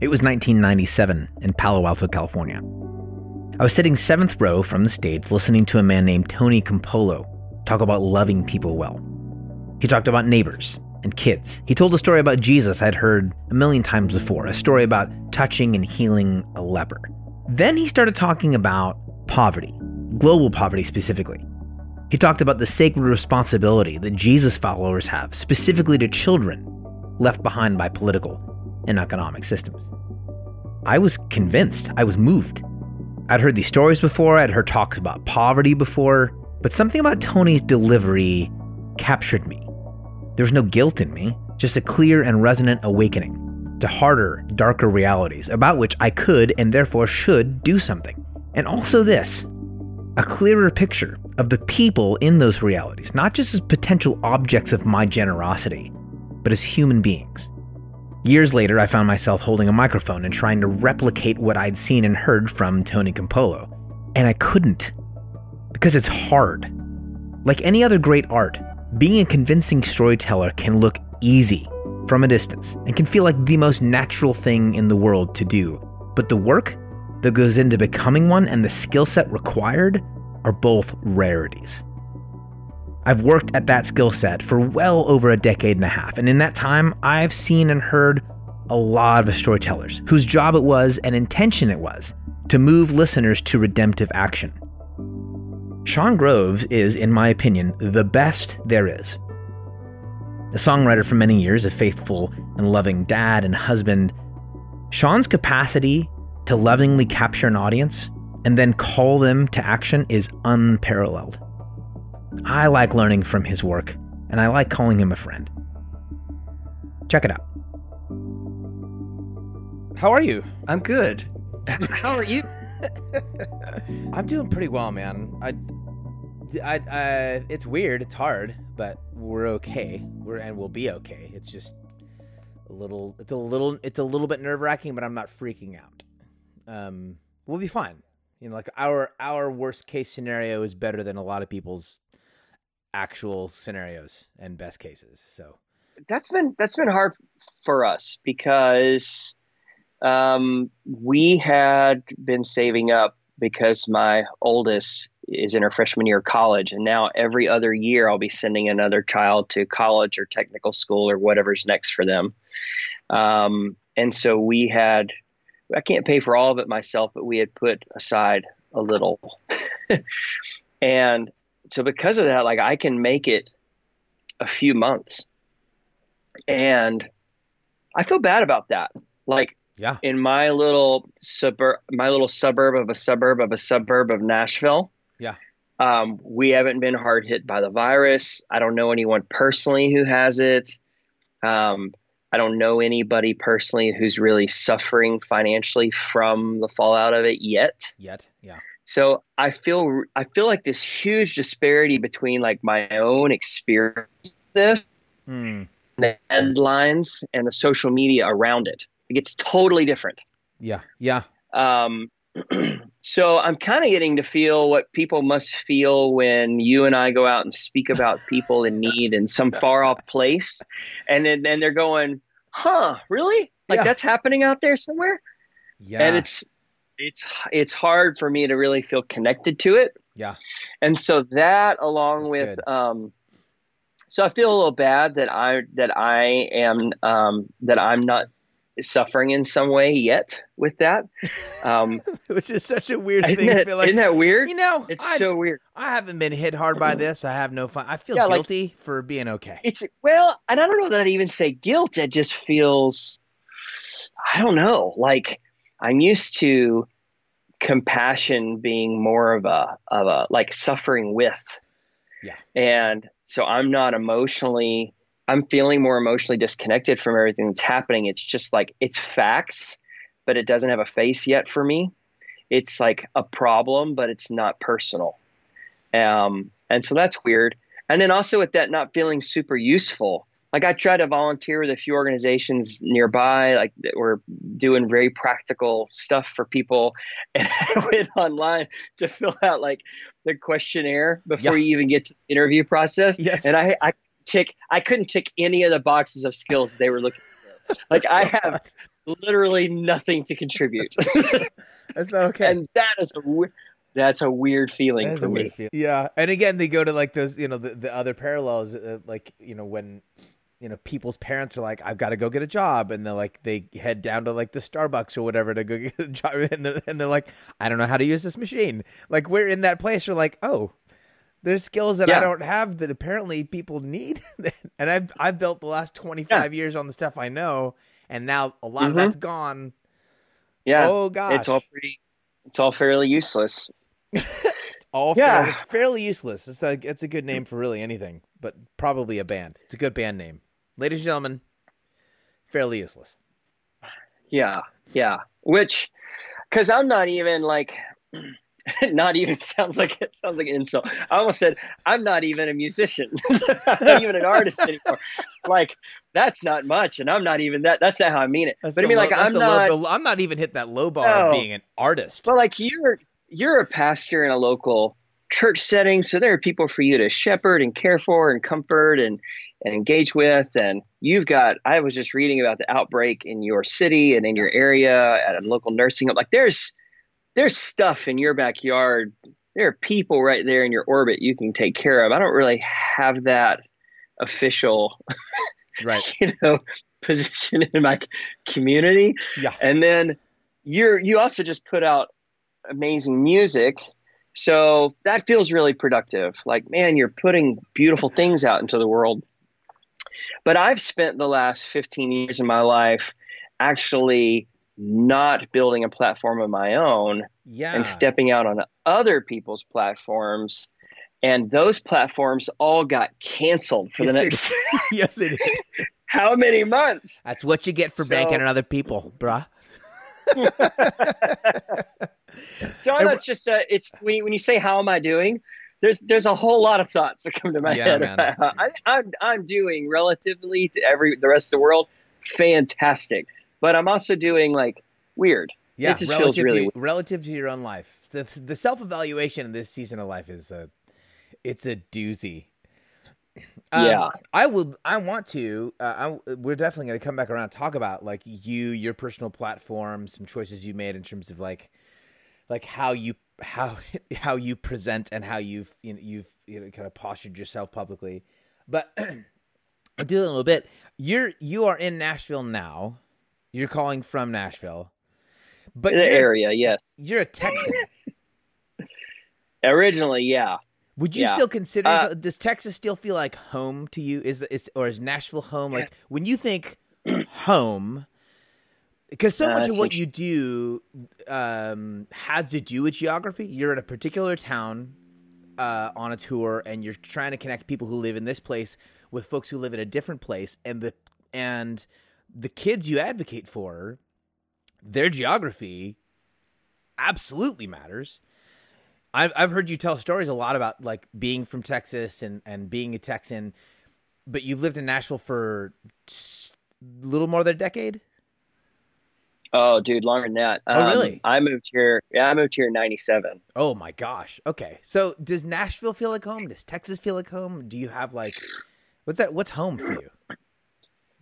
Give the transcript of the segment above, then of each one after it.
It was 1997 in Palo Alto, California. I was sitting seventh row from the stage listening to a man named Tony Campolo talk about loving people well. He talked about neighbors and kids. He told a story about Jesus I'd heard a million times before, a story about touching and healing a leper. Then he started talking about poverty, global poverty specifically. He talked about the sacred responsibility that Jesus followers have, specifically to children left behind by political and economic systems. I was convinced, I was moved. I'd heard these stories before, I'd heard talks about poverty before, but something about Tony's delivery captured me. There was no guilt in me, just a clear and resonant awakening to harder, darker realities about which I could and therefore should do something. And also this a clearer picture of the people in those realities, not just as potential objects of my generosity, but as human beings. Years later, I found myself holding a microphone and trying to replicate what I'd seen and heard from Tony Campolo, and I couldn't. Because it's hard. Like any other great art, being a convincing storyteller can look easy from a distance and can feel like the most natural thing in the world to do. But the work that goes into becoming one and the skill set required are both rarities. I've worked at that skill set for well over a decade and a half, and in that time, I've seen and heard a lot of storytellers whose job it was and intention it was to move listeners to redemptive action. Shaun Groves is, in my opinion, the best there is. A songwriter for many years, a faithful and loving dad and husband, Shaun's capacity to lovingly capture an audience and then call them to action is unparalleled. I like learning from his work, and I like calling him a friend. Check it out. How are you? I'm good. How are you? I'm doing pretty well, man. I, I, I, it's weird. It's hard, but we're okay. We're and we'll be okay. It's just a little. It's a little. It's a little bit nerve wracking, but I'm not freaking out um, we'll be fine. You know, like our our worst case scenario is better than a lot of people's actual scenarios and best cases. So that's been that's been hard for us because um, we had been saving up because my oldest is in her freshman year of college, and now every other year I'll be sending another child to college or technical school or whatever's next for them. Um, and so we had I can't pay for all of it myself, but we had put aside a little. and so because of that, like I can make it a few months. And I feel bad about that. Like yeah. in my little suburb my little suburb of a suburb of a suburb of Nashville. Yeah. Um, we haven't been hard hit by the virus. I don't know anyone personally who has it. Um, I don't know anybody personally who's really suffering financially from the fallout of it yet. Yet, yeah. So I feel I feel like this huge disparity between like my own experience this hmm. the headlines and the social media around it. It gets totally different. Yeah, yeah. Um, so I'm kind of getting to feel what people must feel when you and I go out and speak about people in need in some far off place, and then and they're going, "Huh, really? Like Yeah. that's happening out there somewhere?" Yeah. And it's it's it's hard for me to really feel connected to it, yeah. and so that along That's with good. um, so I feel a little bad that I that I am um, that I'm not suffering in some way yet with that. Um, Which is such a weird isn't, thing. like, isn't that weird? you know, It's I, so weird. I haven't been hit hard by this. I have no fun. I feel Yeah, like- guilty for being okay. It's well, and I don't know that I'd even say guilt. It just feels, I don't know. Like I'm used to compassion being more of a of a like suffering with. Yeah. And so I'm not emotionally. I'm feeling more emotionally disconnected from everything that's happening. It's just like it's facts, but it doesn't have a face yet for me. It's like a problem, but it's not personal. Um, and so that's weird. And then also with that not feeling super useful. Like I try to volunteer with a few organizations nearby, like that were doing very practical stuff for people. And I went online to fill out like the questionnaire before Yeah. you even get to the interview process. Yes. And I, I tick, I couldn't tick any of the boxes of skills they were looking for. Like I have literally nothing to contribute. That's not okay. and that is a we- that's a weird feeling for me. weird feel. Yeah, and again, they go to like those, you know, the, the other parallels, uh, like you know when, you know, people's parents are like, "I've got to go get a job," and they're like, they head down to like the Starbucks or whatever to go get a job, and they're, and they're like, "I don't know how to use this machine." Like we're in that place, you're like, "Oh, there's skills that I don't have that apparently people need," and I've I've built the last 25 years on the stuff I know, and now a lot of Mhm. that's gone. Yeah, Oh gosh, it's all pretty. It's all fairly useless. It's all Yeah. fairly, fairly useless. It's a it's a good name for really anything, but probably a band. It's a good band name, ladies and gentlemen. Fairly useless. Yeah, yeah. Which, because I'm not even like, not even sounds like it sounds like an insult. I almost said I'm not even a musician. I'm not even an artist anymore. Like that's not much, and I'm not even that. That's not how I mean it. That's but I mean, low- like I'm not. Low, I'm not even hit that low bar of being an artist. But like you're you're a pastor in a local church setting, so there are people for you to shepherd and care for and comfort and and engage with. And you've got I was just reading about the outbreak in your city and in your area at a local nursing home. Like there's there's stuff in your backyard. There are people right there in your orbit you can take care of. I don't really have that official, right. you know, position in my community Yeah. and then you're you also just put out amazing music so that feels really productive like man you're putting beautiful things out into the world but i've spent the last 15 years of my life actually not building a platform of my own Yeah. and stepping out on other people's platforms and those platforms all got canceled for the Yes, next yes, it is. how many months That's what you get for So- banking on other people, bruh. John, that's just uh, it's when you, when you say how am I doing, there's there's a whole lot of thoughts that come to my Yeah, head. about I, I'm I'm doing relatively to every the rest of the world, fantastic, but I'm also doing like weird. Yeah, it just relative, feels really to, relative to your own life. The, the self evaluation in this season of life is a, it's a doozy. Um, Yeah. I will. I want to. Uh, I, we're definitely going to come back around and talk about like you, your personal platform, some choices you made in terms of like, like how you how how you present and how you've you know, you've you know, kind of postured yourself publicly. But I'll do it a little bit. You're you are in Nashville now. You're calling from Nashville, but the area, yes. you're a Texan. Originally, yeah. Would you Yeah. still consider? Uh, does Texas still feel like home to you? Is the, is or is Nashville home? Like when you think home, because so Uh, much of what you do um, has to do with geography. You're in a particular town uh, on a tour, and you're trying to connect people who live in this place with folks who live in a different place, and the and the kids you advocate for, their geography absolutely matters. I've I've heard you tell stories a lot about like being from Texas and and being a Texan, but you've lived in Nashville for a little more than a decade. Oh, dude, longer than that. Oh, Um, really? I moved here. Yeah, I moved here in '97. Oh my gosh. Okay. So does Nashville feel like home? Does Texas feel like home? Do you have like what's that what's home for you?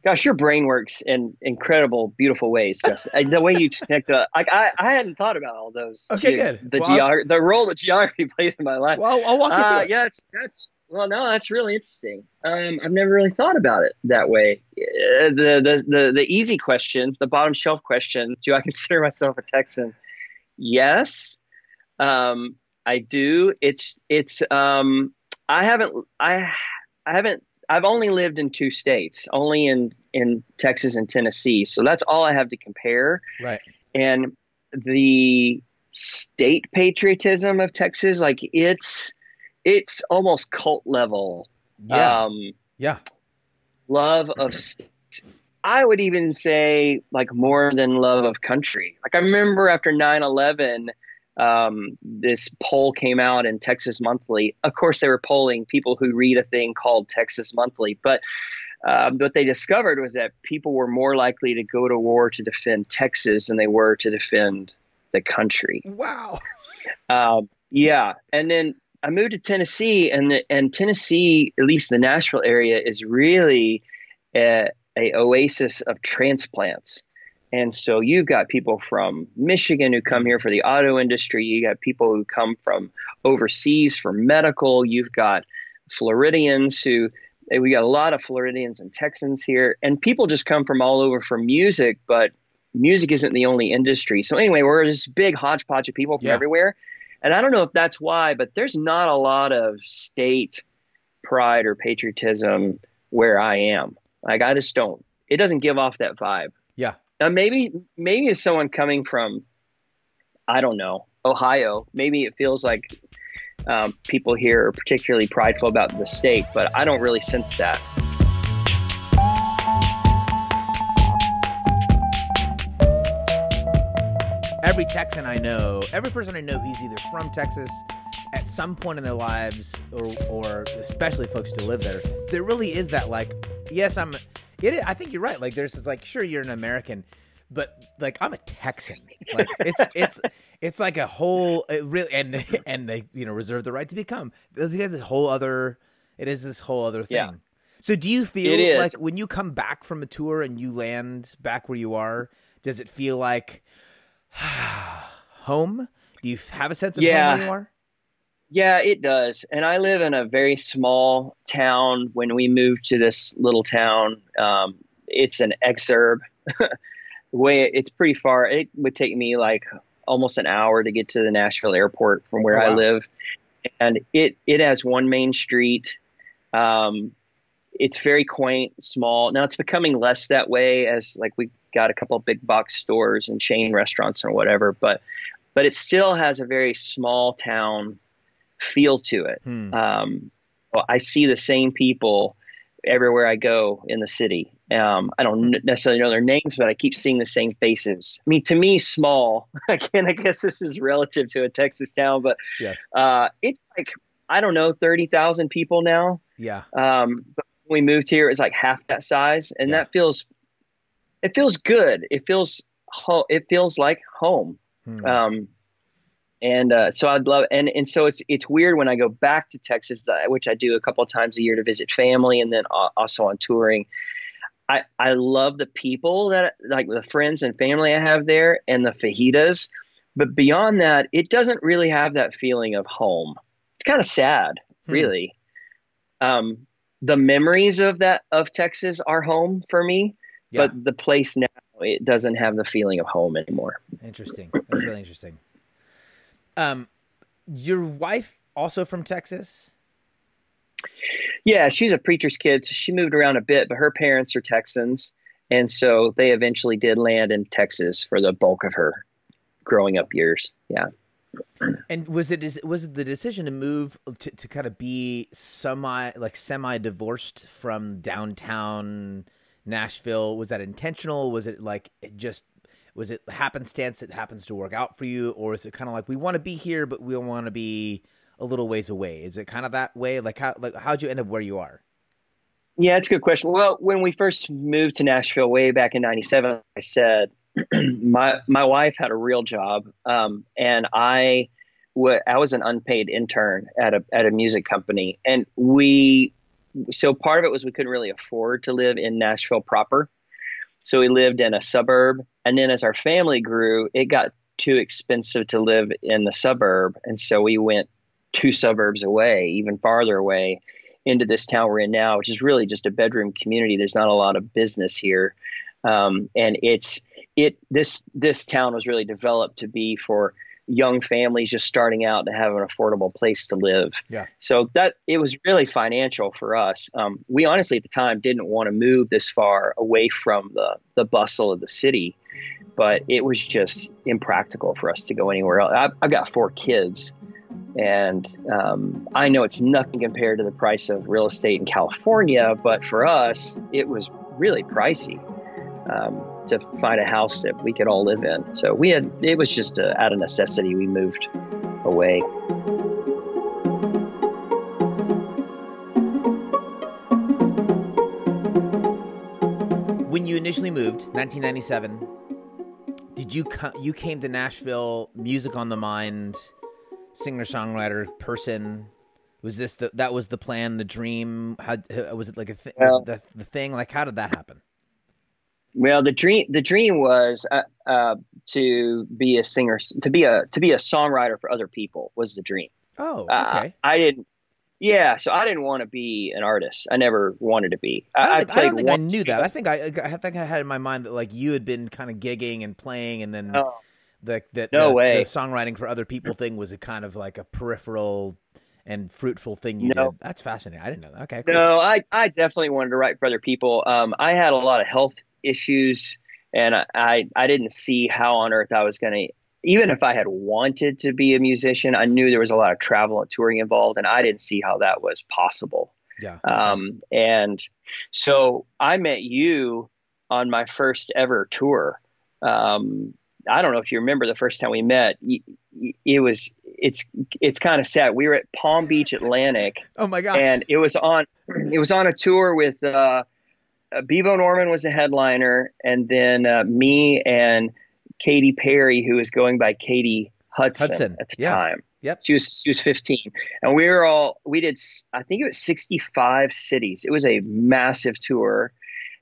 Gosh, your brain works in incredible, beautiful ways. And the way you connect, uh, like I, I hadn't thought about all those. Okay, good. The Well, geog- the role that geography plays in my life. Well, I'll walk you through Uh, yeah, that's that's well, no, that's really interesting. Um, I've never really thought about it that way. Uh, the, the the the easy question, the bottom shelf question: Do I consider myself a Texan? Yes, um, I do. It's it's. Um, I haven't. I I haven't. I've only lived in two states, only in in Texas and Tennessee. So that's all I have to compare Right. and the state patriotism of Texas, like it's it's almost cult level. Yeah. Um, yeah. love of. I would even say like more than love of country. Like I remember after 9/11 um, this poll came out in Texas Monthly. Of course, they were polling people who read a thing called Texas Monthly, but um, what they discovered was that people were more likely to go to war to defend Texas than they were to defend the country. Wow. Um, yeah, and then I moved to Tennessee, and the, and Tennessee, at least the Nashville area, is really a, a oasis of transplants. And so you've got people from Michigan who come here for the auto industry. You got people who come from overseas for medical. You've got Floridians who eh, we got a lot of Floridians and Texans here, and people just come from all over for music. But music isn't the only industry. So anyway, we're this big hodgepodge of people from yeah. everywhere, and I don't know if that's why, but there's not a lot of state pride or patriotism where I am. Like I just don't. It doesn't give off that vibe. Yeah. Now maybe maybe as someone coming from, I don't know, Ohio, maybe it feels like um, people here are particularly prideful about the state, but I don't really sense that. Every Texan I know, every person I know who's either from Texas at some point in their lives, or, or especially folks who live there, there really is that like, yes, I'm. It, I think you're right. Like, there's this like, sure, you're an American, but like I'm a Texan. Like it's it's it's like a whole it really and and they you know reserve the right to become. It's this whole other. It is this whole other thing. Yeah. So do you feel like when you come back from a tour and you land back where you are, does it feel like home? Do you have a sense of yeah. home anymore? Yeah, it does. And I live in a very small town. When we moved to this little town, um, it's an exurb. way it's pretty far. It would take me like almost an hour to get to the Nashville airport from where oh, wow. I live, and it it has one main street. Um, it's very quaint, small. Now it's becoming less that way as like we got a couple big box stores and chain restaurants and whatever, but but it still has a very small town feel to it. Hmm. Um, well, I see the same people everywhere I go in the city. Um, I don't necessarily know their names, but I keep seeing the same faces. I mean, to me, small. Again, I guess this is relative to a Texas town, but yes. uh, it's like I don't know, thirty thousand people now. Yeah. Um, but when we moved here, it's like half that size, and yeah. that feels it feels good. It feels ho- it feels like home. Hmm. Um, and uh, so I'd love and and so it's it's weird when I go back to Texas, uh, which I do a couple of times a year to visit family, and then also on touring. I I love the people that like the friends and family I have there, and the fajitas. But beyond that, it doesn't really have that feeling of home. It's kind of sad, hmm. really. Um, the memories of that of Texas are home for me, yeah. but the place now it doesn't have the feeling of home anymore. Interesting. That's really interesting. Um, your wife also from Texas? Yeah, she's a preacher's kid, so she moved around a bit, but her parents are Texans, and so they eventually did land in Texas for the bulk of her growing up years. Yeah. And was it was it the decision to move to, to kind of be semi like semi divorced from downtown Nashville? Was that intentional? Was it like it just was it happenstance it happens to work out for you? Or is it kind of like we want to be here but we want to be a little ways away? Is it kind of that way? Like how like how'd you end up where you are? Yeah it's a good question. Well when we first moved to nashville way back in 97 i said my my wife had a real job um, and I was an unpaid intern at a at a music company. And we so part of it was we couldn't really afford to live in nashville proper so we lived in a suburb. And then as our family grew, it got too expensive to live in the suburb. And so we went two suburbs away, even farther away, into this town we're in now, which is really just a bedroom community. There's not a lot of business here. Um, and it's it this this town was really developed to be for young families just starting out to have an affordable place to live. Yeah. So that it was really financial for us. Um, we honestly at the time didn't want to move this far away from the the bustle of the city, but it was just impractical for us to go anywhere else. I've, I've got four kids, and um, I know it's nothing compared to the price of real estate in California, but for us, it was really pricey. Um, to find a house that we could all live in. So we had it was just a, out of necessity we moved away. When you initially moved, 1997, did you you came to Nashville, music on the mind, singer songwriter person? Was this the that was the plan, the dream? How was it like a th- well, the, the thing? Like how did that happen? Well, the dream the dream was uh, uh, to be a singer, to be a to be a songwriter for other people was the dream. Oh, Uh, okay. I didn't. Yeah, so I didn't want to be an artist. I never wanted to be. I don't, think, I don't think I knew that. I think I, I think I had in my mind that like you had been kind of gigging and playing, and then Oh, the the, No the, way. the songwriting for other people thing was a kind of like a peripheral and fruitful thing you No. did. That's fascinating. I didn't know that. Okay, cool. No, I, I definitely wanted to write for other people. Um, I had a lot of health issues, and I, I, I didn't see how on earth I was going to, even if I had wanted to be a musician, I knew there was a lot of travel and touring involved, and I didn't see how that was possible. Yeah. Um, and so I met you on my first ever tour. Um, I don't know if you remember the first time we met. It was it's it's kind of sad. We were at Palm Beach Atlantic oh my gosh. and it was on it was on a tour with uh, uh, Bebo Norman was the headliner, and then uh, me and Katy Perry, who was going by Katy Hudson, Hudson, at the yeah. time. Yep. She was she was 15, and we were all we did I think it was 65 cities. It was a massive tour,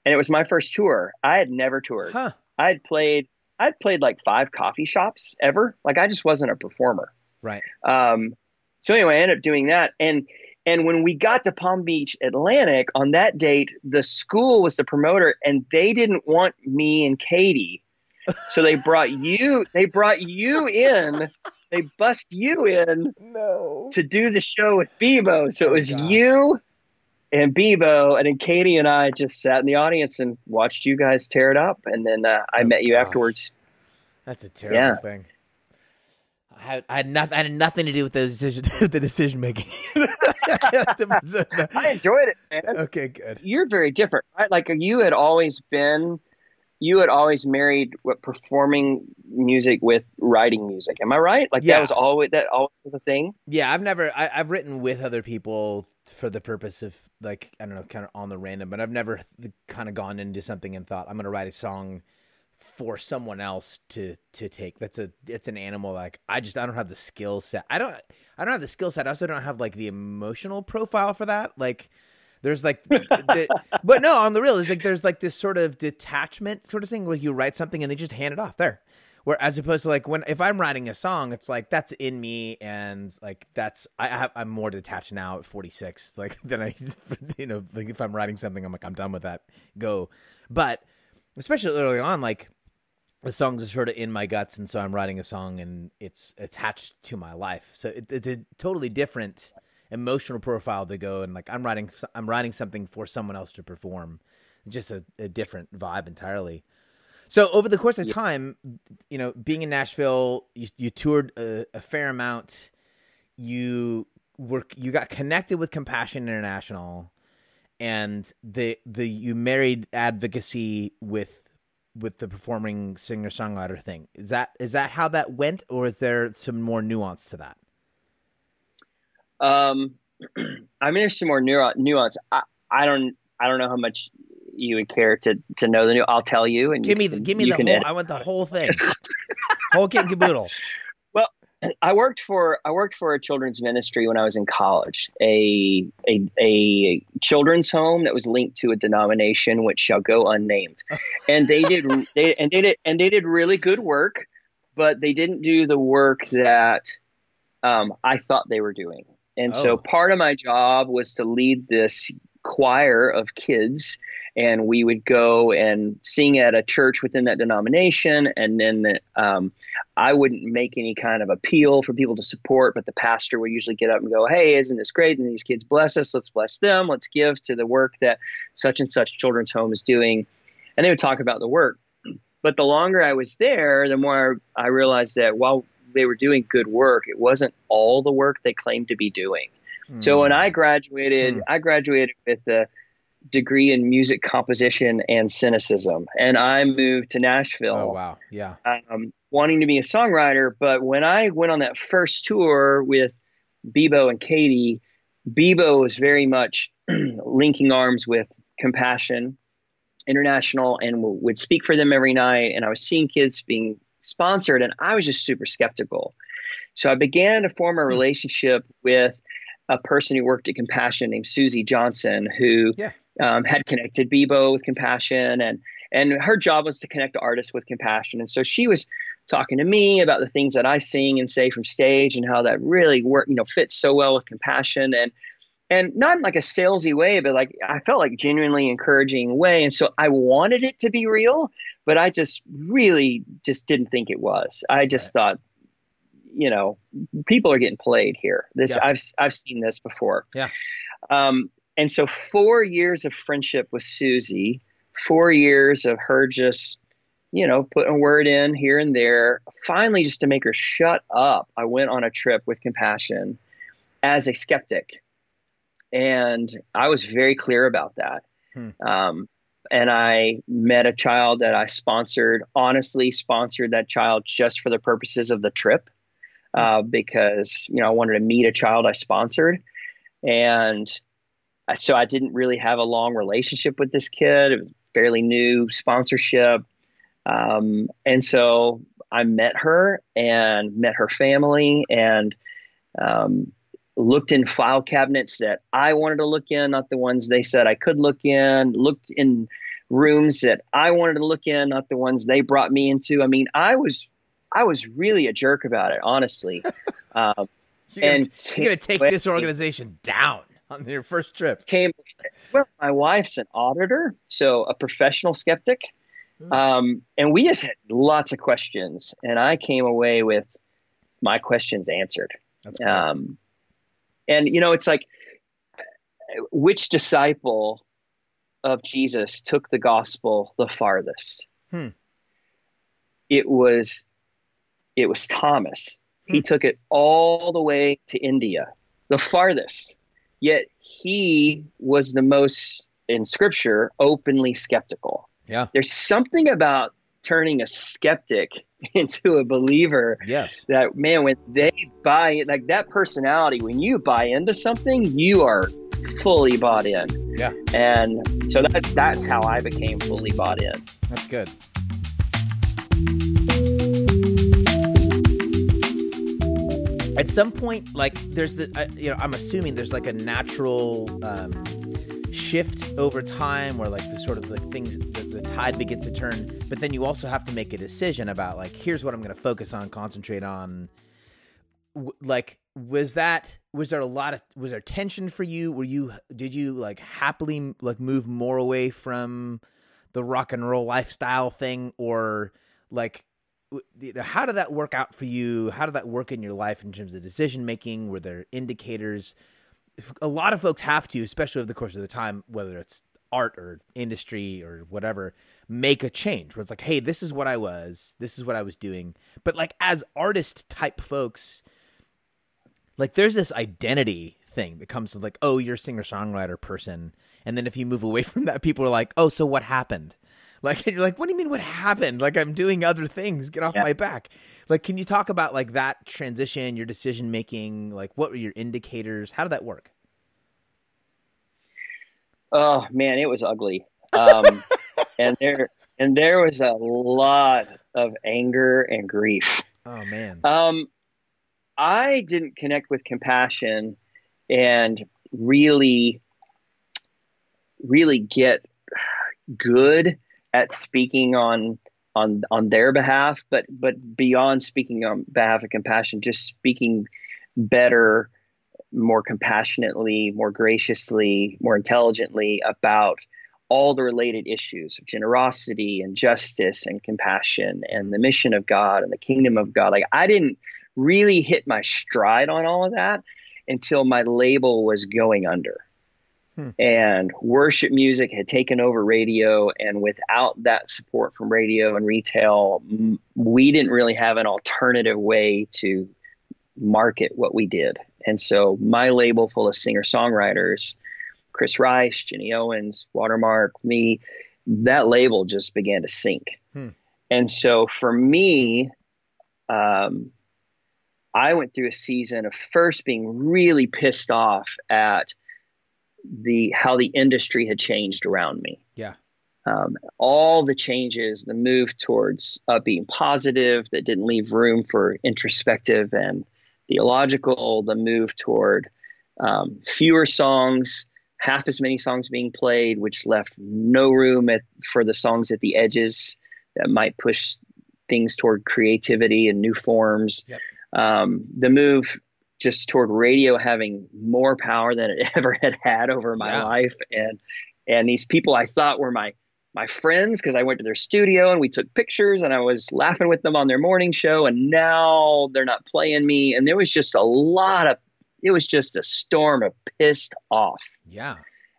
and it was my first tour. I had never toured. huh. I had played I'd played like five coffee shops ever. Like I just wasn't a performer. Right. Um, so anyway, I ended up doing that. And and when we got to Palm Beach Atlantic on that date, the school was the promoter, and they didn't want me and Katy, so they brought you. They brought you in. They bust you in No. to do the show with Bebo. So it was gosh. you and Bebo, and then Katy and I just sat in the audience and watched you guys tear it up. And then uh, I Oh, met you gosh. afterwards. That's a terrible Yeah. thing. I had, I had nothing. I had nothing to do with the decision. the decision making. I enjoyed it, man. okay, good. you're very different, right? Like you had always been, you had always married what performing music with writing music. Am I right? Like Yeah. that was always that always was a thing. Yeah, I've never. I, I've written with other people for the purpose of like I don't know, kind of on the random, but I've never th- kind of gone into something and thought I'm going to write a song for someone else to to take. That's a it's an animal like I just I don't have the skill set. I don't I don't have the skill set. I also don't have like the emotional profile for that. Like there's like the, but no, on the real is like there's like this sort of detachment sort of thing where you write something and they just hand it off there. Where as opposed to like when if I'm writing a song, it's like that's in me and like that's I have I'm more detached now at 46 like than I you know like if I'm writing something I'm like I'm done with that go, but especially early on like the songs are sort of in my guts and so I'm writing a song and it's attached to my life so it, it's a totally different emotional profile to go and like I'm writing I'm writing something for someone else to perform just a, a different vibe entirely. So over the course of time, you know, being in Nashville, you, you toured a, a fair amount. You were you got connected with Compassion International, and the the you married advocacy with with the performing singer songwriter thing. Is that is that how that went, or is there some more nuance to that? Um, I mean, there's some more nuance. I, I don't I don't know how much you would care to to know the new. I'll tell you and Give you me the give me the whole. edit. I want the whole thing, whole kit and caboodle. I worked for I worked for a children's ministry when I was in college, a a a children's home that was linked to a denomination which shall go unnamed, and they did they and they did and they did really good work, but they didn't do the work that um, I thought they were doing, and Oh. so part of my job was to lead this choir of kids and we would go and sing at a church within that denomination. And then um, i wouldn't make any kind of appeal for people to support but the pastor would usually get up and go hey isn't this great? And these kids bless us? Let's bless them. Let's give to the work that such and such children's home is doing. And they would talk about the work. But the longer i was there the more i realized that while they were doing good work it wasn't all the work they claimed to be doing. So when I graduated, Hmm. I graduated with a degree in music composition and cynicism, and I moved to oh Nashville, wow, yeah, um, wanting to be a songwriter. But when I went on that first tour with Bebo and Katy, Bebo was very much linking arms with Compassion International and w- would speak for them every night. And I was seeing kids being sponsored, and I was just super skeptical. So I began to form a relationship with a person who worked at Compassion named Susie Johnson, who Yeah. Um, had connected Bebo with Compassion, and and her job was to connect the artists with compassion. And so she was talking to me about the things that I sing and say from stage and how that really work, you know, fits so well with compassion and and not in like a salesy way, but like I felt like genuinely encouraging way. And so I wanted it to be real, but I just really just didn't think it was. I just thought, you know, people are getting played here. This yeah. I've I've seen this before. Yeah. Um, and so four years of friendship with Susie, four years of her just, you know, putting a word in here and there. Finally, just to make her shut up, I went on a trip with compassion as a skeptic and I was very clear about that. Hmm. Um, and I met a child that I sponsored, honestly sponsored that child just for the purposes of the trip, uh, because, you know, I wanted to meet a child I sponsored. And so I didn't really have a long relationship with this kid. It was fairly new sponsorship. Um, and so I met her and met her family and, um, looked in file cabinets that I wanted to look in, not the ones they said I could look in, looked in rooms that I wanted to look in, not the ones they brought me into. I mean, I was I was really a jerk about it, honestly. Um, you're and gonna, you're gonna take this organization down on your first trip. Came well, my wife's an auditor, so a professional skeptic. Hmm. Um, and we just had lots of questions, and I came away with my questions answered. That's um, and you know, it's like which disciple of Jesus took the gospel the farthest? Hmm. It was it was Thomas. Hmm. He took it all the way to India, the farthest. Yet he was the most in scripture openly skeptical. Yeah. There's something about turning a skeptic into a believer. Yes. That man, when they buy it, like that personality, when you buy into something, you are fully bought in. Yeah. And so that that's how I became fully bought in. That's good. At some point, like there's the, you know, I'm assuming there's like a natural um, shift over time where like the sort of the things the, the, tide begins to turn. But then you also have to make a decision about like here's what i'm going to focus on concentrate on. W- like was that was there a lot of was there tension for you? Were you did you like happily like move more away from the rock and roll lifestyle thing? Or like how did that work out for you how did that work in your life in terms of decision making were there indicators a lot of folks have to, especially over the course of the time, whether it's art or industry or whatever, make a change where it's like, hey, this is what I was, this is what I was doing. But like as artist type folks, like there's this identity thing that comes with like, oh, you're a singer songwriter person. And then if you move away from that, people are like, oh, so what happened? Like you're like, what do you mean what happened? Like I'm doing other things. Get off yeah. my back. Like can you talk about like that transition, your decision making, like what were your indicators? How did that work? Oh man, it was ugly. Um, and there and there was a lot of anger and grief. Oh man. Um I didn't connect with compassion and really really get good at speaking on on on their behalf, but but beyond speaking on behalf of compassion, just speaking better, more compassionately, more graciously, more intelligently about all the related issues of generosity and justice and compassion and the mission of God and the kingdom of God. Like I didn't really hit my stride on all of that until my label was going under. Hmm. And worship music had taken over radio. And without that support from radio and retail, we didn't really have an alternative way to market what we did. And so my label full of singer songwriters, Chris Rice, Ginny Owens, Watermark, me, that label just began to sink. Hmm. And so for me, um, I went through a season of first being really pissed off at the how the industry had changed around me. Yeah. Um, all the changes, the move towards uh, being positive that didn't leave room for introspective and theological, the move toward um, fewer songs, half as many songs being played, which left no room at, for the songs at the edges that might push things toward creativity and new forms. Yep. Um, the move just toward radio having more power than it ever had had over my yeah. life, and and these people I thought were my my friends because I went to their studio and we took pictures and I was laughing with them on their morning show, and now they're not playing me, and there was just a lot of it was just a storm of pissed off. Yeah.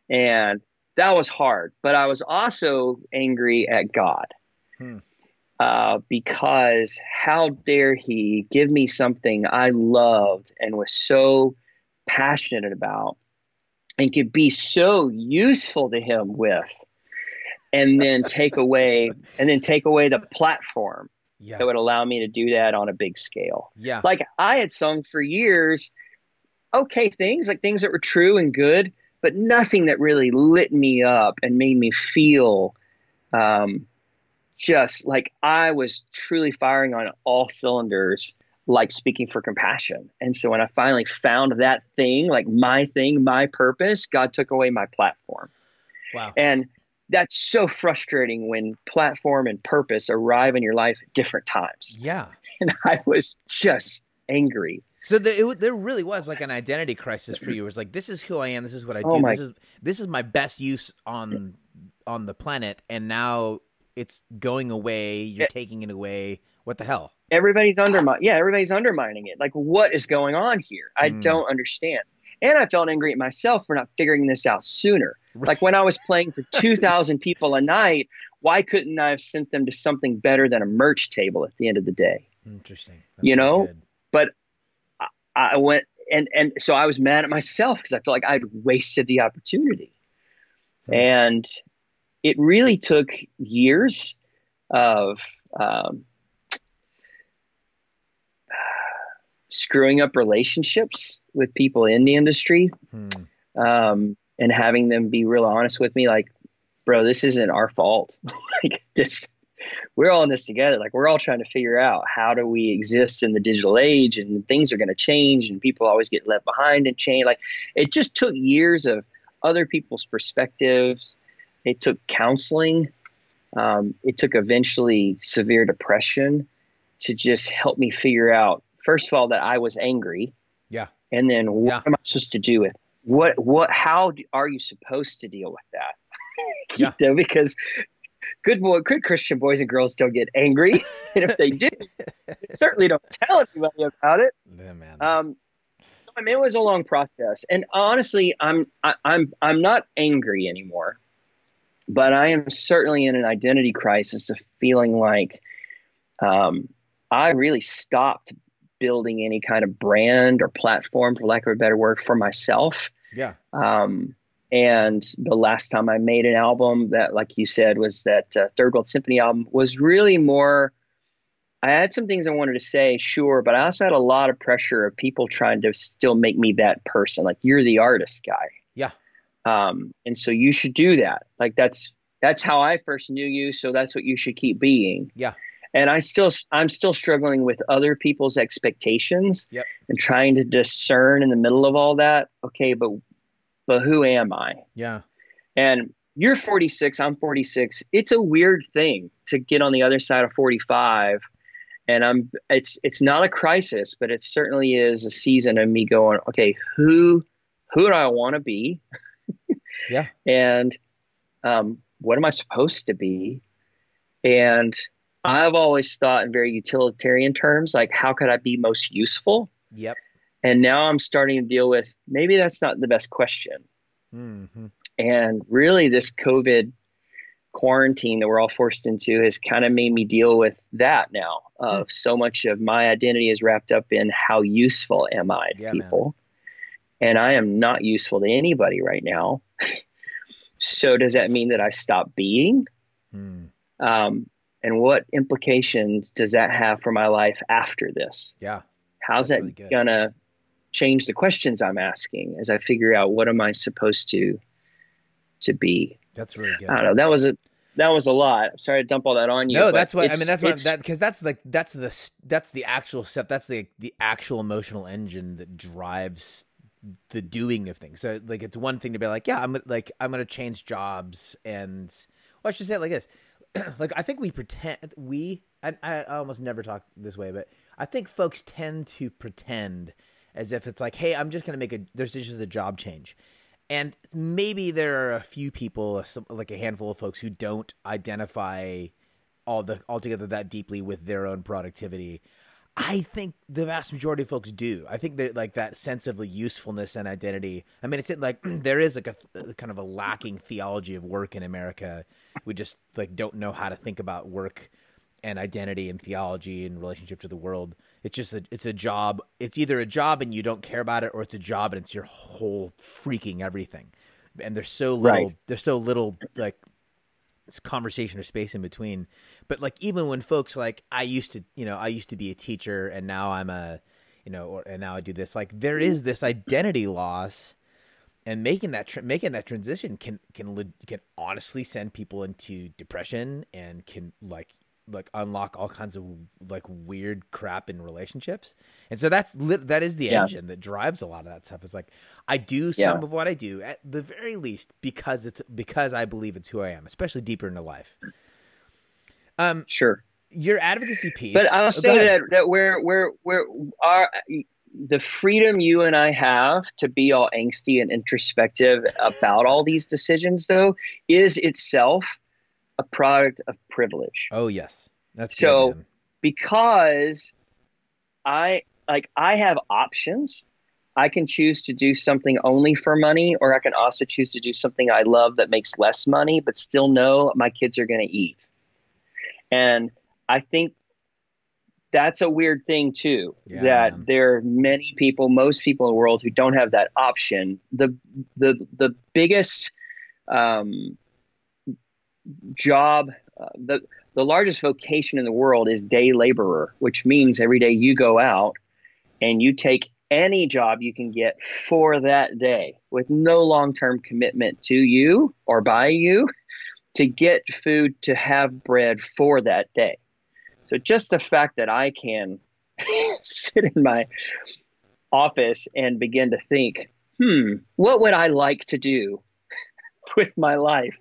And that was hard. But I was also angry at God. Hmm. Uh, because how dare he give me something I loved and was so passionate about and could be so useful to him with and then take away and then take away the platform yeah. that would allow me to do that on a big scale. Yeah. Like I had sung for years okay things, like things that were true and good, but nothing that really lit me up and made me feel um, just like I was truly firing on all cylinders, like speaking for compassion. And so when I finally found that thing, like my thing, my purpose, God took away my platform. Wow. And that's so frustrating when platform and purpose arrive in your life at different times. Yeah. And I was just angry. So the, it, there really was like an identity crisis for you. It was like, this is who I am. This is what I oh do. Oh my. This is this is my best use on on the planet, and now it's going away. You're taking it away. What the hell? Everybody's undermining. Yeah, everybody's undermining it. Like, what is going on here? I mm. don't understand. And I felt angry at myself for not figuring this out sooner. Right. Like when I was playing for two thousand people a night, why couldn't I have sent them to something better than a merch table at the end of the day? Interesting. That's you know, good. but I went and and so I was mad at myself because I felt like I'd wasted the opportunity. And it really took years of um, screwing up relationships with people in the industry hmm. um, and having them be real honest with me like bro this isn't our fault like this we're all in this together. Like we're all trying to figure out how do we exist in the digital age and things are going to change and people always get left behind and change. Like it just took years of other people's perspectives. It took counseling. Um, it took eventually severe depression to just help me figure out, first of all, that I was angry. Yeah. And then what yeah. am I supposed to do with what, what, how are you supposed to deal with that? yeah. you know, because good boy, good Christian boys and girls don't get angry, and if they do, they certainly don't tell anybody about it. Yeah, man. Um, so, I mean, it was a long process, and honestly, I'm I, I'm I'm not angry anymore, but I am certainly in an identity crisis of feeling like um, I really stopped building any kind of brand or platform, for lack of a better word, for myself. Yeah. Um, and the last time I made an album that, like you said, was that uh, Third World Symphony album was really more. I had some things I wanted to say, sure, but I also had a lot of pressure of people trying to still make me that person. Like you're the artist guy. Um, and so you should do that. Like that's that's how I first knew you. So that's what you should keep being. Yeah. And I still I'm still struggling with other people's expectations yep. and trying to discern in the middle of all that. Okay, but but who am I? Yeah. And you're 46, I'm 46. It's a weird thing to get on the other side of 45 and I'm it's it's not a crisis, but it certainly is a season of me going, okay, who who do I want to be? yeah. And um, what am I supposed to be? And I've always thought in very utilitarian terms, like how could I be most useful? Yep. And now I'm starting to deal with maybe that's not the best question. Mm-hmm. And really, this COVID quarantine that we're all forced into has kind of made me deal with that now. Uh, mm. So much of my identity is wrapped up in how useful am I to yeah, people. Man. And I am not useful to anybody right now. so, does that mean that I stop being? Mm. Um, and what implications does that have for my life after this? Yeah. How's that really gonna change the questions I'm asking as I figure out what am I supposed to to be. That's really good. I don't know. That was a that was a lot. I'm sorry to dump all that on you. No, that's what I mean. That's what that because that's like that's the that's the actual stuff. That's the the actual emotional engine that drives the doing of things. So like it's one thing to be like, yeah, I'm like I'm gonna change jobs and well, I should say it like this. like I think we pretend we I, I almost never talk this way, but I think folks tend to pretend as if it's like, hey, I'm just gonna make a there's just a job change. And maybe there are a few people, like a handful of folks, who don't identify all the altogether that deeply with their own productivity. I think the vast majority of folks do. I think that like that sense of the usefulness and identity. I mean, it's like there is like a, a, uh, kind of a lacking theology of work in America. We just like don't know how to think about work and identity and theology and relationship to the world. It's just a, it's a job. It's either a job and you don't care about it, or it's a job and it's your whole freaking everything. And there's so little. Right. There's so little like conversation or space in between. But like even when folks like I used to, you know, I used to be a teacher and now I'm a, you know, or and now I do this. Like there is this identity loss, and making that tra- making that transition can can can honestly send people into depression and can like like unlock all kinds of like weird crap in relationships. And so that's that is the yeah. engine that drives a lot of that stuff. Is like I do some yeah. of what I do at the very least because it's because I believe it's who I am, especially deeper into life. Um sure. Your advocacy piece. But I'll oh, say that that where where where our the freedom you and I have to be all angsty and introspective about all these decisions though is itself a product of privilege. Oh yes, that's so good, because I like I have options. I can choose to do something only for money, or I can also choose to do something I love that makes less money, but still know my kids are going to eat. And I think that's a weird thing too. Yeah, that man. there are many people, most people in the world, who don't have that option. The the the biggest um, job, uh, the the largest vocation in the world is day laborer, which means every day you go out and you take any job you can get for that day with no long term commitment to you or by you to get food to have bread for that day. So just the fact that I can sit in my office and begin to think, hmm, what would I like to do with my life?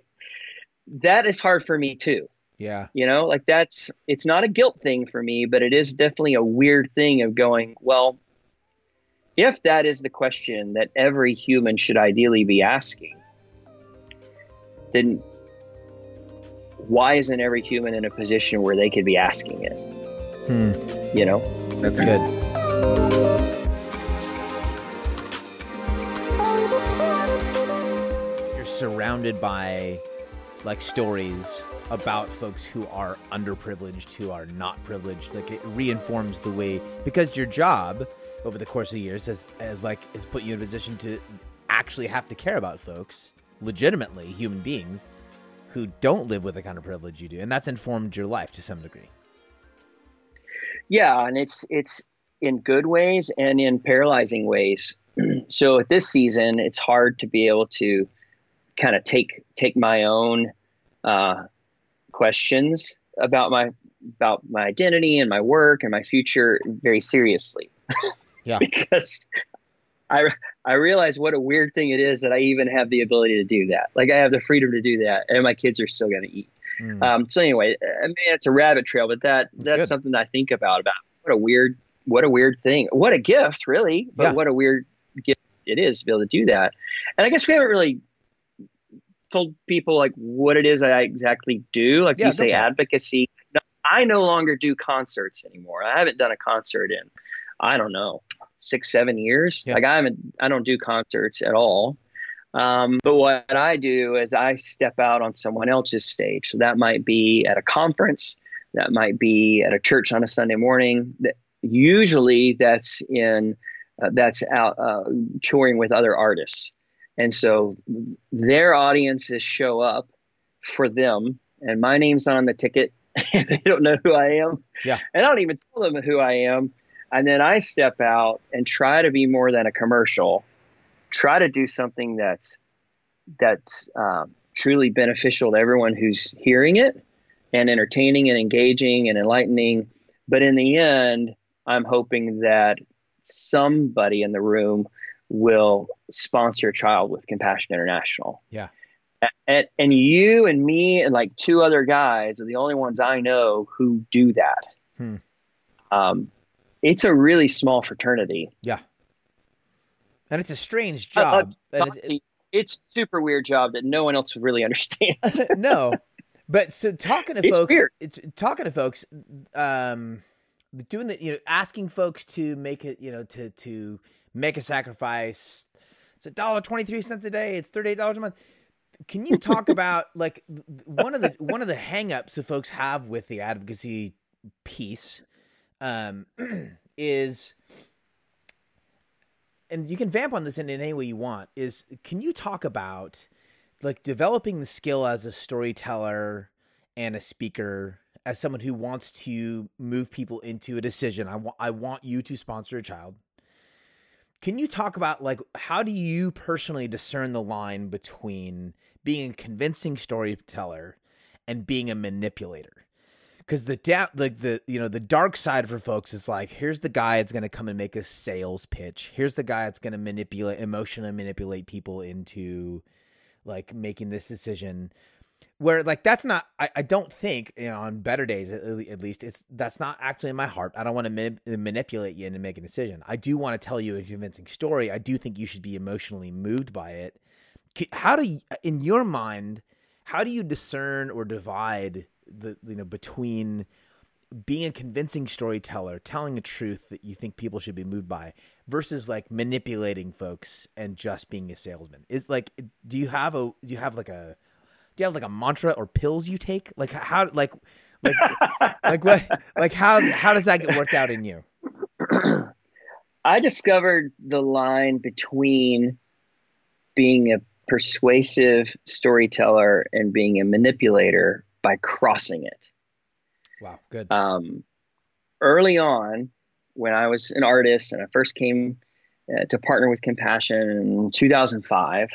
That is hard for me too. Yeah. You know, like that's it's not a guilt thing for me, but it is definitely a weird thing of going, well, if that is the question that every human should ideally be asking, then why isn't every human in a position where they could be asking it? Hmm. You know? That's good. You're surrounded by like stories about folks who are underprivileged, who are not privileged. Like it reinforms the way because your job over the course of years has has like has put you in a position to actually have to care about folks, legitimately human beings, who don't live with the kind of privilege you do, and that's informed your life to some degree. Yeah, and it's it's in good ways and in paralyzing ways. so at this season, it's hard to be able to kind of take take my own uh, questions about my about my identity and my work and my future very seriously. Yeah, because I I realize what a weird thing it is that I even have the ability to do that. Like I have the freedom to do that, and my kids are still going to eat. Mm. Um, so anyway, I mean it's a rabbit trail, but that that's, that's something that I think about about what a weird what a weird thing, what a gift, really, but yeah. what a weird gift it is to be able to do that. And I guess we haven't really told people like what it is I exactly do. Like yeah, you say advocacy. No, I no longer do concerts anymore. I haven't done a concert in I don't know six seven years. Yeah. Like I haven't I don't do concerts at all. Um, but what I do is I step out on someone else's stage. So that might be at a conference, that might be at a church on a Sunday morning. That usually that's in uh, that's out uh, touring with other artists. And so their audiences show up for them, and my name's on the ticket. they don't know who I am. Yeah. And I don't even tell them who I am. And then I step out and try to be more than a commercial, try to do something that's that's um, truly beneficial to everyone who's hearing it and entertaining and engaging and enlightening. But in the end, I'm hoping that somebody in the room will sponsor a child with Compassion International. Yeah. And, and you and me and like two other guys are the only ones I know who do that. Hmm. Um, it's a really small fraternity. Yeah. And it's a strange job. Uh, it's, it's super weird job that no one else would really understand. no. But so talking to it's folks, talking to folks, um, doing the, you know, asking folks to make it, you know, to, to make a sacrifice. It's a dollar 23 cents a day. It's $38 a month can you talk about like one of the one of the hangups that folks have with the advocacy piece um, is and you can vamp on this in any way you want is can you talk about like developing the skill as a storyteller and a speaker as someone who wants to move people into a decision i want i want you to sponsor a child can you talk about like how do you personally discern the line between being a convincing storyteller and being a manipulator? Because the da- the you know the dark side for folks is like here's the guy that's going to come and make a sales pitch. Here's the guy that's going to manipulate emotionally manipulate people into like making this decision where like that's not I, I don't think you know on better days at, at least it's that's not actually in my heart. I don't want to ma- manipulate you into making a decision. I do want to tell you a convincing story. I do think you should be emotionally moved by it. How do you, in your mind how do you discern or divide the you know between being a convincing storyteller telling a truth that you think people should be moved by versus like manipulating folks and just being a salesman? Is like do you have a do you have like a you have like a mantra or pills you take? Like how like like like what like how how does that get worked out in you? I discovered the line between being a persuasive storyteller and being a manipulator by crossing it. Wow, good. Um, early on, when I was an artist and I first came uh, to partner with Compassion in 2005,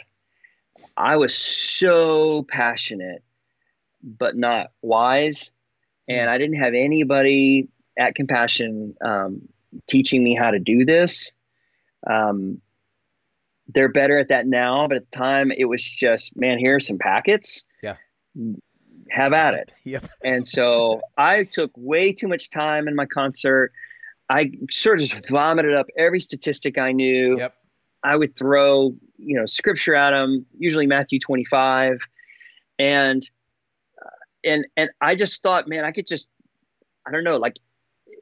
I was so passionate, but not wise. And hmm. I didn't have anybody at Compassion um, teaching me how to do this. Um, they're better at that now, but at the time it was just, man, here's some packets. Yeah. Have at it. Yep. and so I took way too much time in my concert. I sort of just vomited up every statistic I knew. Yep. I would throw, you know, scripture at them, usually Matthew 25. And, uh, and, and I just thought, man, I could just, I don't know, like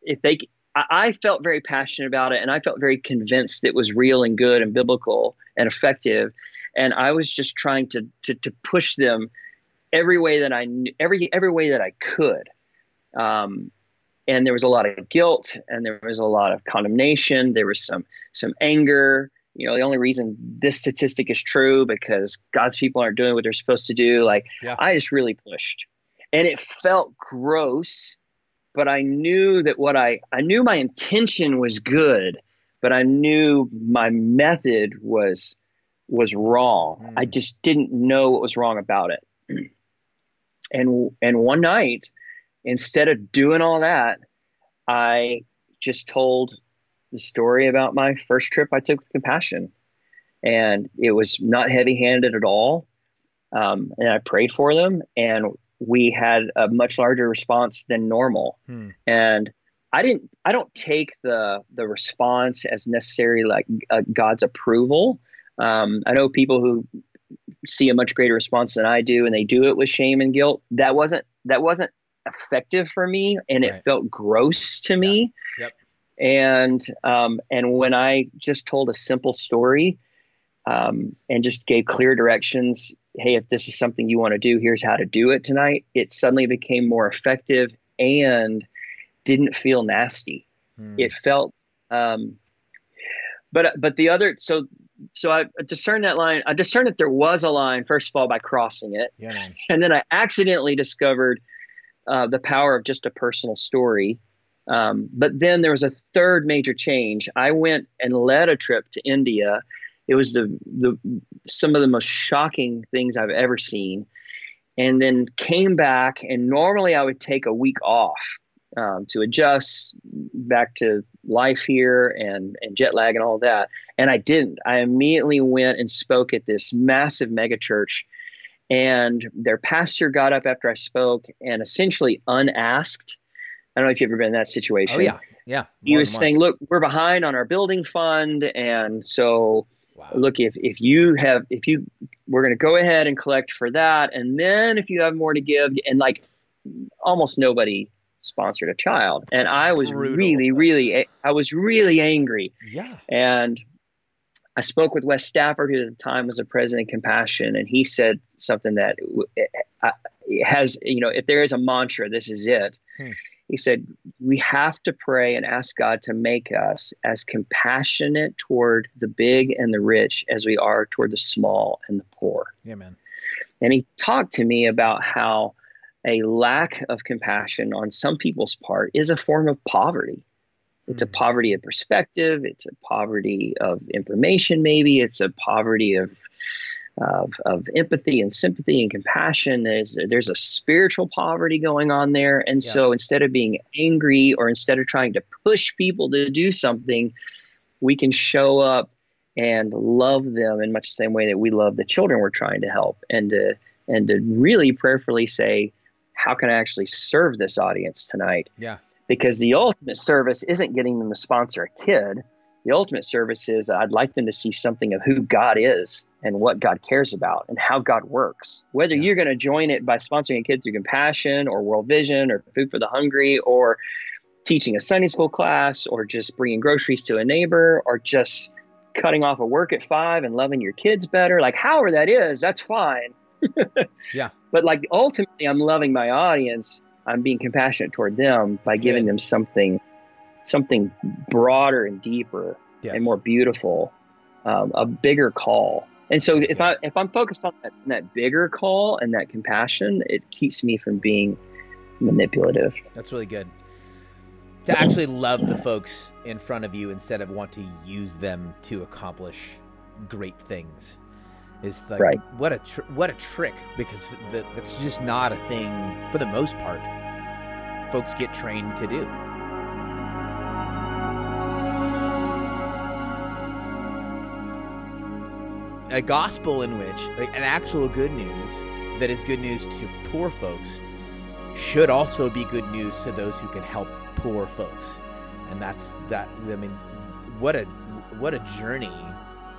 if they, I, felt very passionate about it and I felt very convinced it was real and good and biblical and effective. And I was just trying to, to, to push them every way that I knew, every, every way that I could. Um, and there was a lot of guilt and there was a lot of condemnation. There was some, some anger you know the only reason this statistic is true because god's people aren't doing what they're supposed to do like yeah. i just really pushed and it felt gross but i knew that what i i knew my intention was good but i knew my method was was wrong mm. i just didn't know what was wrong about it and and one night instead of doing all that i just told the story about my first trip I took with compassion. And it was not heavy handed at all. Um, and I prayed for them, and we had a much larger response than normal. Hmm. And I didn't, I don't take the the response as necessarily like uh, God's approval. Um, I know people who see a much greater response than I do, and they do it with shame and guilt. That wasn't that wasn't effective for me, and right. it felt gross to me. Yeah. Yep and um, and when I just told a simple story um, and just gave clear directions, hey, if this is something you want to do, here's how to do it tonight. It suddenly became more effective and didn't feel nasty. Hmm. It felt, um, but but the other so so I discerned that line. I discerned that there was a line first of all by crossing it, yeah, and then I accidentally discovered uh, the power of just a personal story um, but then there was a third major change. I went and led a trip to India. It was the the some of the most shocking things I've ever seen. And then came back, and normally I would take a week off um, to adjust back to life here and, and jet lag and all that. And I didn't. I immediately went and spoke at this massive mega church. And their pastor got up after I spoke and essentially unasked. I don't know if you've ever been in that situation. Oh, yeah. Yeah. He was saying, look, we're behind on our building fund. And so, wow. look, if, if you have, if you, we're going to go ahead and collect for that. And then if you have more to give, and like almost nobody sponsored a child and That's i was brutal. really really i was really angry yeah and i spoke with wes stafford who at the time was the president of compassion and he said something that uh, has you know if there is a mantra this is it hmm. he said we have to pray and ask god to make us as compassionate toward the big and the rich as we are toward the small and the poor yeah man and he talked to me about how a lack of compassion on some people's part is a form of poverty. It's a hmm. poverty of perspective. It's a poverty of information, maybe. It's a poverty of, of, of empathy and sympathy and compassion. There's, there's a spiritual poverty going on there. And yeah. so instead of being angry or instead of trying to push people to do something, we can show up and love them in much the same way that we love the children we're trying to help and to, and to really prayerfully say, how can I actually serve this audience tonight? Yeah. Because the ultimate service isn't getting them to sponsor a kid. The ultimate service is I'd like them to see something of who God is and what God cares about and how God works. Whether yeah. you're going to join it by sponsoring a kid through Compassion or World Vision or Food for the Hungry or teaching a Sunday school class or just bringing groceries to a neighbor or just cutting off of work at five and loving your kids better, like however that is, that's fine. yeah. But like ultimately, I'm loving my audience. I'm being compassionate toward them by That's giving good. them something, something broader and deeper yes. and more beautiful, um, a bigger call. And so if I if I'm focused on that, that bigger call and that compassion, it keeps me from being manipulative. That's really good. To actually love the folks in front of you instead of want to use them to accomplish great things is like right. what a tr- what a trick because the, that's just not a thing for the most part folks get trained to do a gospel in which like, an actual good news that is good news to poor folks should also be good news to those who can help poor folks and that's that i mean what a what a journey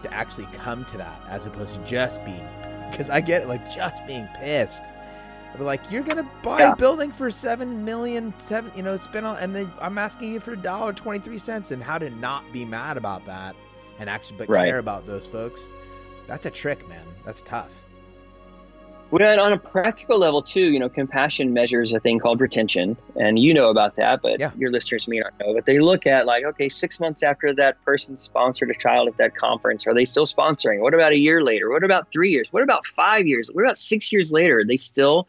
to actually come to that as opposed to just being because I get it, like just being pissed. But like you're gonna buy yeah. a building for seven million, seven, you know, spend on, and then I'm asking you for a dollar twenty three cents, and how to not be mad about that, and actually but right. care about those folks. That's a trick, man. That's tough. Well, on a practical level too, you know, compassion measures a thing called retention, and you know about that, but yeah. your listeners may not know. But they look at like, okay, six months after that person sponsored a child at that conference, are they still sponsoring? What about a year later? What about three years? What about five years? What about six years later? Are they still,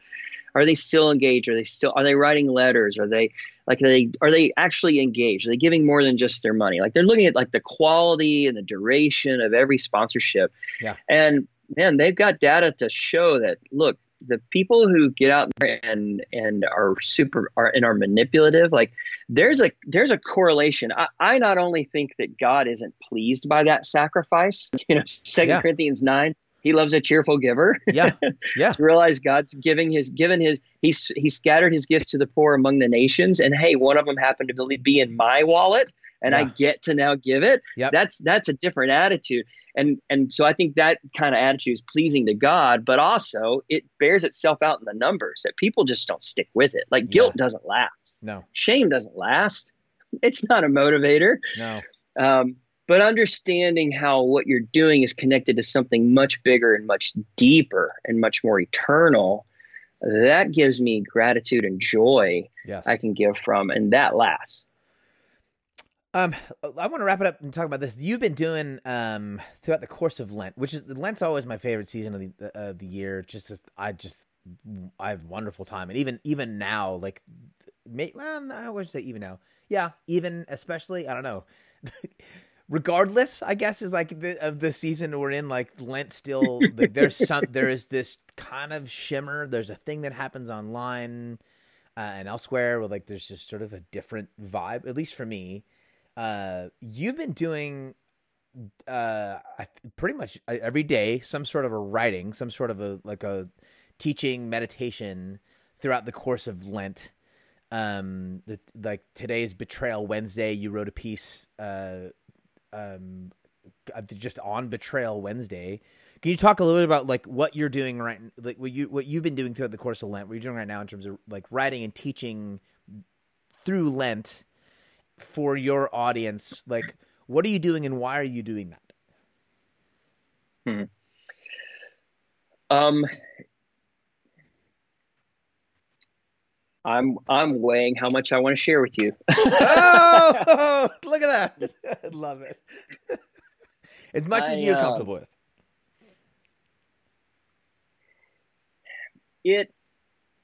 are they still engaged? Are they still, are they writing letters? Are they like, are they, are they actually engaged? Are they giving more than just their money? Like they're looking at like the quality and the duration of every sponsorship. Yeah. And man, they've got data to show that look, the people who get out there and and are super are and are manipulative, like there's a there's a correlation. I, I not only think that God isn't pleased by that sacrifice, you know, Second yeah. Corinthians nine he loves a cheerful giver. Yeah, yeah. to realize God's giving his given his he's he scattered his gifts to the poor among the nations, and hey, one of them happened to be in my wallet, and yeah. I get to now give it. Yep. That's that's a different attitude, and and so I think that kind of attitude is pleasing to God, but also it bears itself out in the numbers that people just don't stick with it. Like guilt yeah. doesn't last. No, shame doesn't last. It's not a motivator. No. Um, but understanding how what you're doing is connected to something much bigger and much deeper and much more eternal that gives me gratitude and joy yes. i can give from and that lasts um, I want to wrap it up and talk about this. You've been doing um throughout the course of Lent, which is Lent's always my favorite season of the uh, the year. Just I just I have wonderful time, and even even now, like, may, well, I would say even now, yeah, even especially I don't know. regardless, I guess is like the, of the season we're in. Like Lent still, like, there's some, there is this kind of shimmer. There's a thing that happens online uh, and elsewhere, where like there's just sort of a different vibe. At least for me, uh, you've been doing uh, pretty much uh, every day some sort of a writing, some sort of a like a teaching meditation throughout the course of Lent. Um, the, like today's Betrayal Wednesday, you wrote a piece uh, um, uh, just on Betrayal Wednesday. Can you talk a little bit about like what you're doing right, like what you what you've been doing throughout the course of Lent? What you're doing right now in terms of like writing and teaching through Lent for your audience? Like, what are you doing and why are you doing that? Hmm. Um, I'm I'm weighing how much I want to share with you. oh, look at that! I love it. as much I, as you're uh, comfortable with. It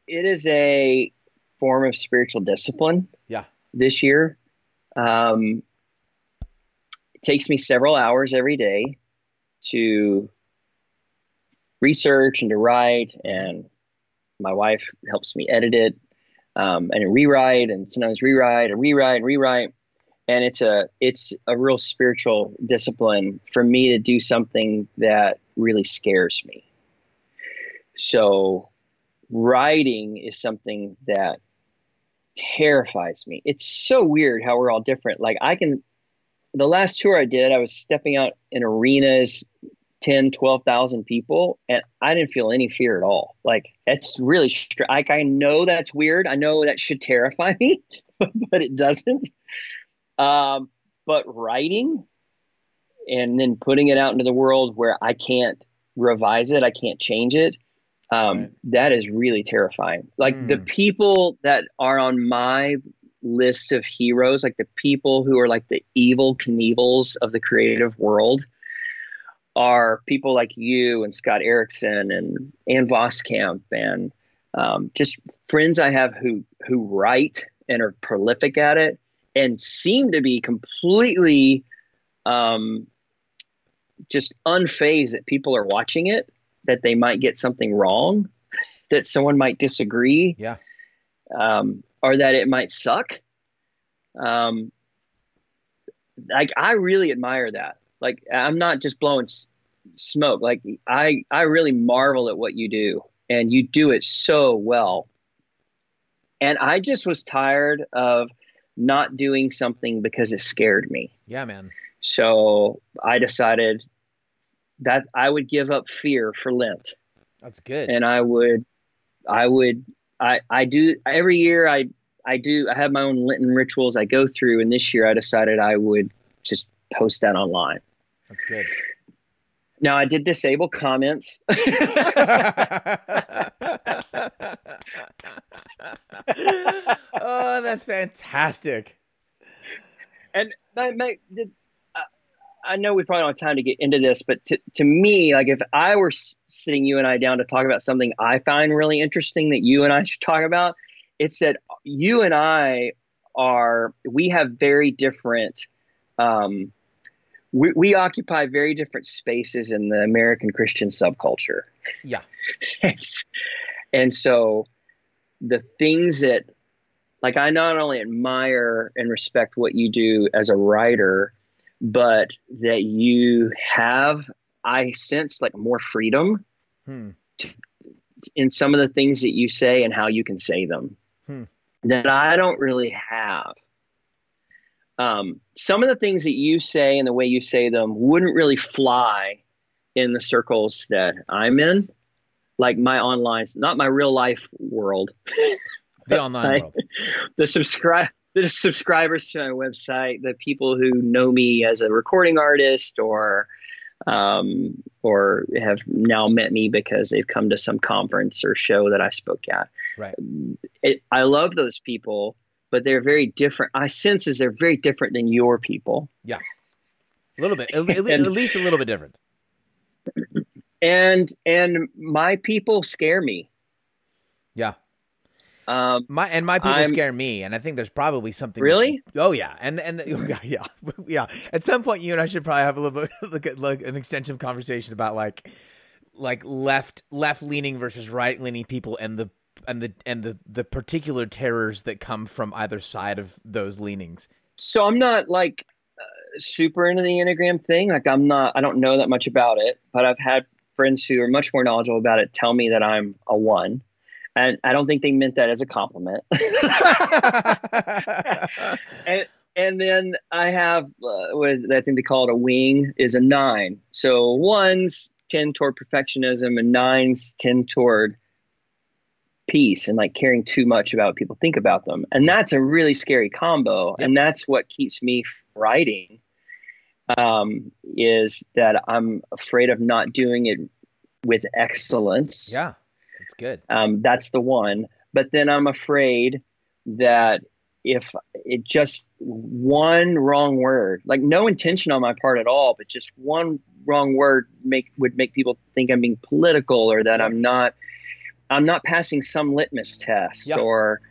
it is a form of spiritual discipline. Yeah. This year, um, it takes me several hours every day to research and to write, and my wife helps me edit it um, and rewrite and sometimes rewrite and rewrite and rewrite. And it's a it's a real spiritual discipline for me to do something that really scares me. So writing is something that terrifies me. It's so weird how we're all different. Like i can the last tour i did i was stepping out in arenas 10, 12,000 people and I didn't feel any fear at all. Like it's really like I know that's weird. I know that should terrify me, but it doesn't. Um, but writing and then putting it out into the world where I can't revise it, I can't change it. Um, right. that is really terrifying. Like mm. the hmm. people that are on my list of heroes, like the people who are like the Evel Knievels of the creative world, are people like you and Scott Erickson and Ann Voskamp and um, just friends I have who who write and are prolific at it and seem to be completely um, just unfazed that people are watching it, that they might get something wrong, that someone might disagree, yeah, um, or that it might suck. Um, like I really admire that. Like I'm not just blowing s- smoke. Like I I really marvel at what you do and you do it so well. And I just was tired of not doing something because it scared me. Yeah, man. So I decided that I would give up fear for Lent. That's good. And I would I would I I do every year I I do I have my own Lenten rituals I go through and this year I decided I would just post that online. That's good. Now I did disable comments. oh, that's fantastic. And my, my, the, uh, I know we probably don't have time to get into this, but to, to me, like if I were sitting you and I down to talk about something I find really interesting that you and I should talk about, it's that you and I are, we have very different um, we, we occupy very different spaces in the American Christian subculture. Yeah. and so the things that, like, I not only admire and respect what you do as a writer, but that you have, I sense, like more freedom hmm. to, in some of the things that you say and how you can say them hmm. that I don't really have um, some of the things that you say and the way you say them wouldn't really fly in the circles that I'm in, like my online, not my real life world. The online world. The subscribe the subscribers to my website, the people who know me as a recording artist or um, or have now met me because they've come to some conference or show that I spoke at. Right. It, I love those people but they're very different. I sense as they're very different than your people. Yeah, a little bit, at, and, at least a little bit different. And and my people scare me. Yeah. Um, my and my people I'm, scare me, and I think there's probably something. Really? Oh yeah, and and yeah, yeah, yeah. At some point, you and I should probably have a little bit like, like an extensive conversation about like like left left leaning versus right leaning people and the and the and the the particular terrors that come from either side of those leanings. So I'm not like uh, super into the Enneagram thing. Like I'm not I don't know that much about it, but I've had friends who are much more knowledgeable about it tell me that I'm a 1. And I don't think they meant that as a compliment. and, and then I have uh, what is, I think they call it a wing is a nine. So ones tend toward perfectionism, and nines tend toward peace and like caring too much about what people think about them. And that's a really scary combo. Yep. And that's what keeps me writing. Um, is that I'm afraid of not doing it with excellence. Yeah, that's good. Um, that's the one. But then I'm afraid that if it just one wrong word, like no intention on my part at all, but just one wrong word make would make people think I'm being political or that I'm not I'm not passing some litmus test yeah. or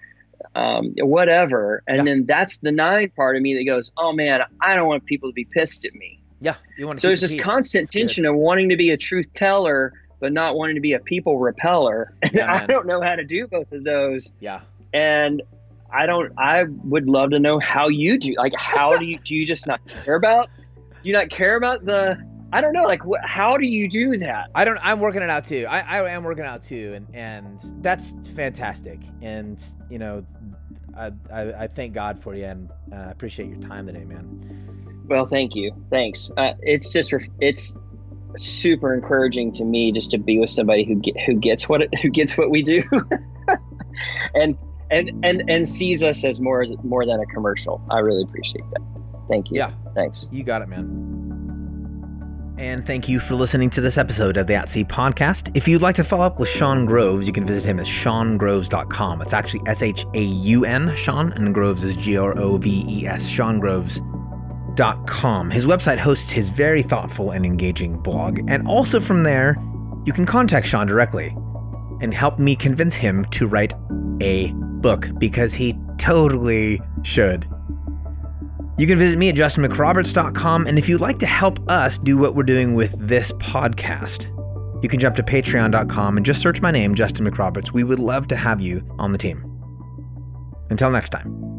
um, whatever. And yeah. then that's the nine part of me that goes, oh man, I don't want people to be pissed at me. Yeah, you want. So there's this peace. constant that's tension good. of wanting to be a truth teller, but not wanting to be a people repeller. Yeah, I don't know how to do both of those. Yeah. And I don't. I would love to know how you do. Like, how do you do? You just not care about? Do you not care about the? I don't know. Like, wh- how do you do that? I don't. I'm working it out too. I, I am working out too, and and that's fantastic. And you know, I I, I thank God for you, and uh, I appreciate your time today, man. Well, thank you. Thanks. Uh, it's just it's super encouraging to me just to be with somebody who get, who gets what it, who gets what we do, and and and and sees us as more more than a commercial. I really appreciate that. Thank you. Yeah. Thanks. You got it, man. And thank you for listening to this episode of the At Sea podcast. If you'd like to follow up with Shaun Groves, you can visit him at shaungroves.com. It's actually S H A U N, Shaun, and Groves is G R O V E S, shaungroves.com. His website hosts his very thoughtful and engaging blog. And also from there, you can contact Shaun directly and help me convince him to write a book because he totally should. You can visit me at justinmcroberts.com, and if you'd like to help us do what we're doing with this podcast, you can jump to patreon.com and just search my name, Justin McRoberts. We would love to have you on the team. Until next time.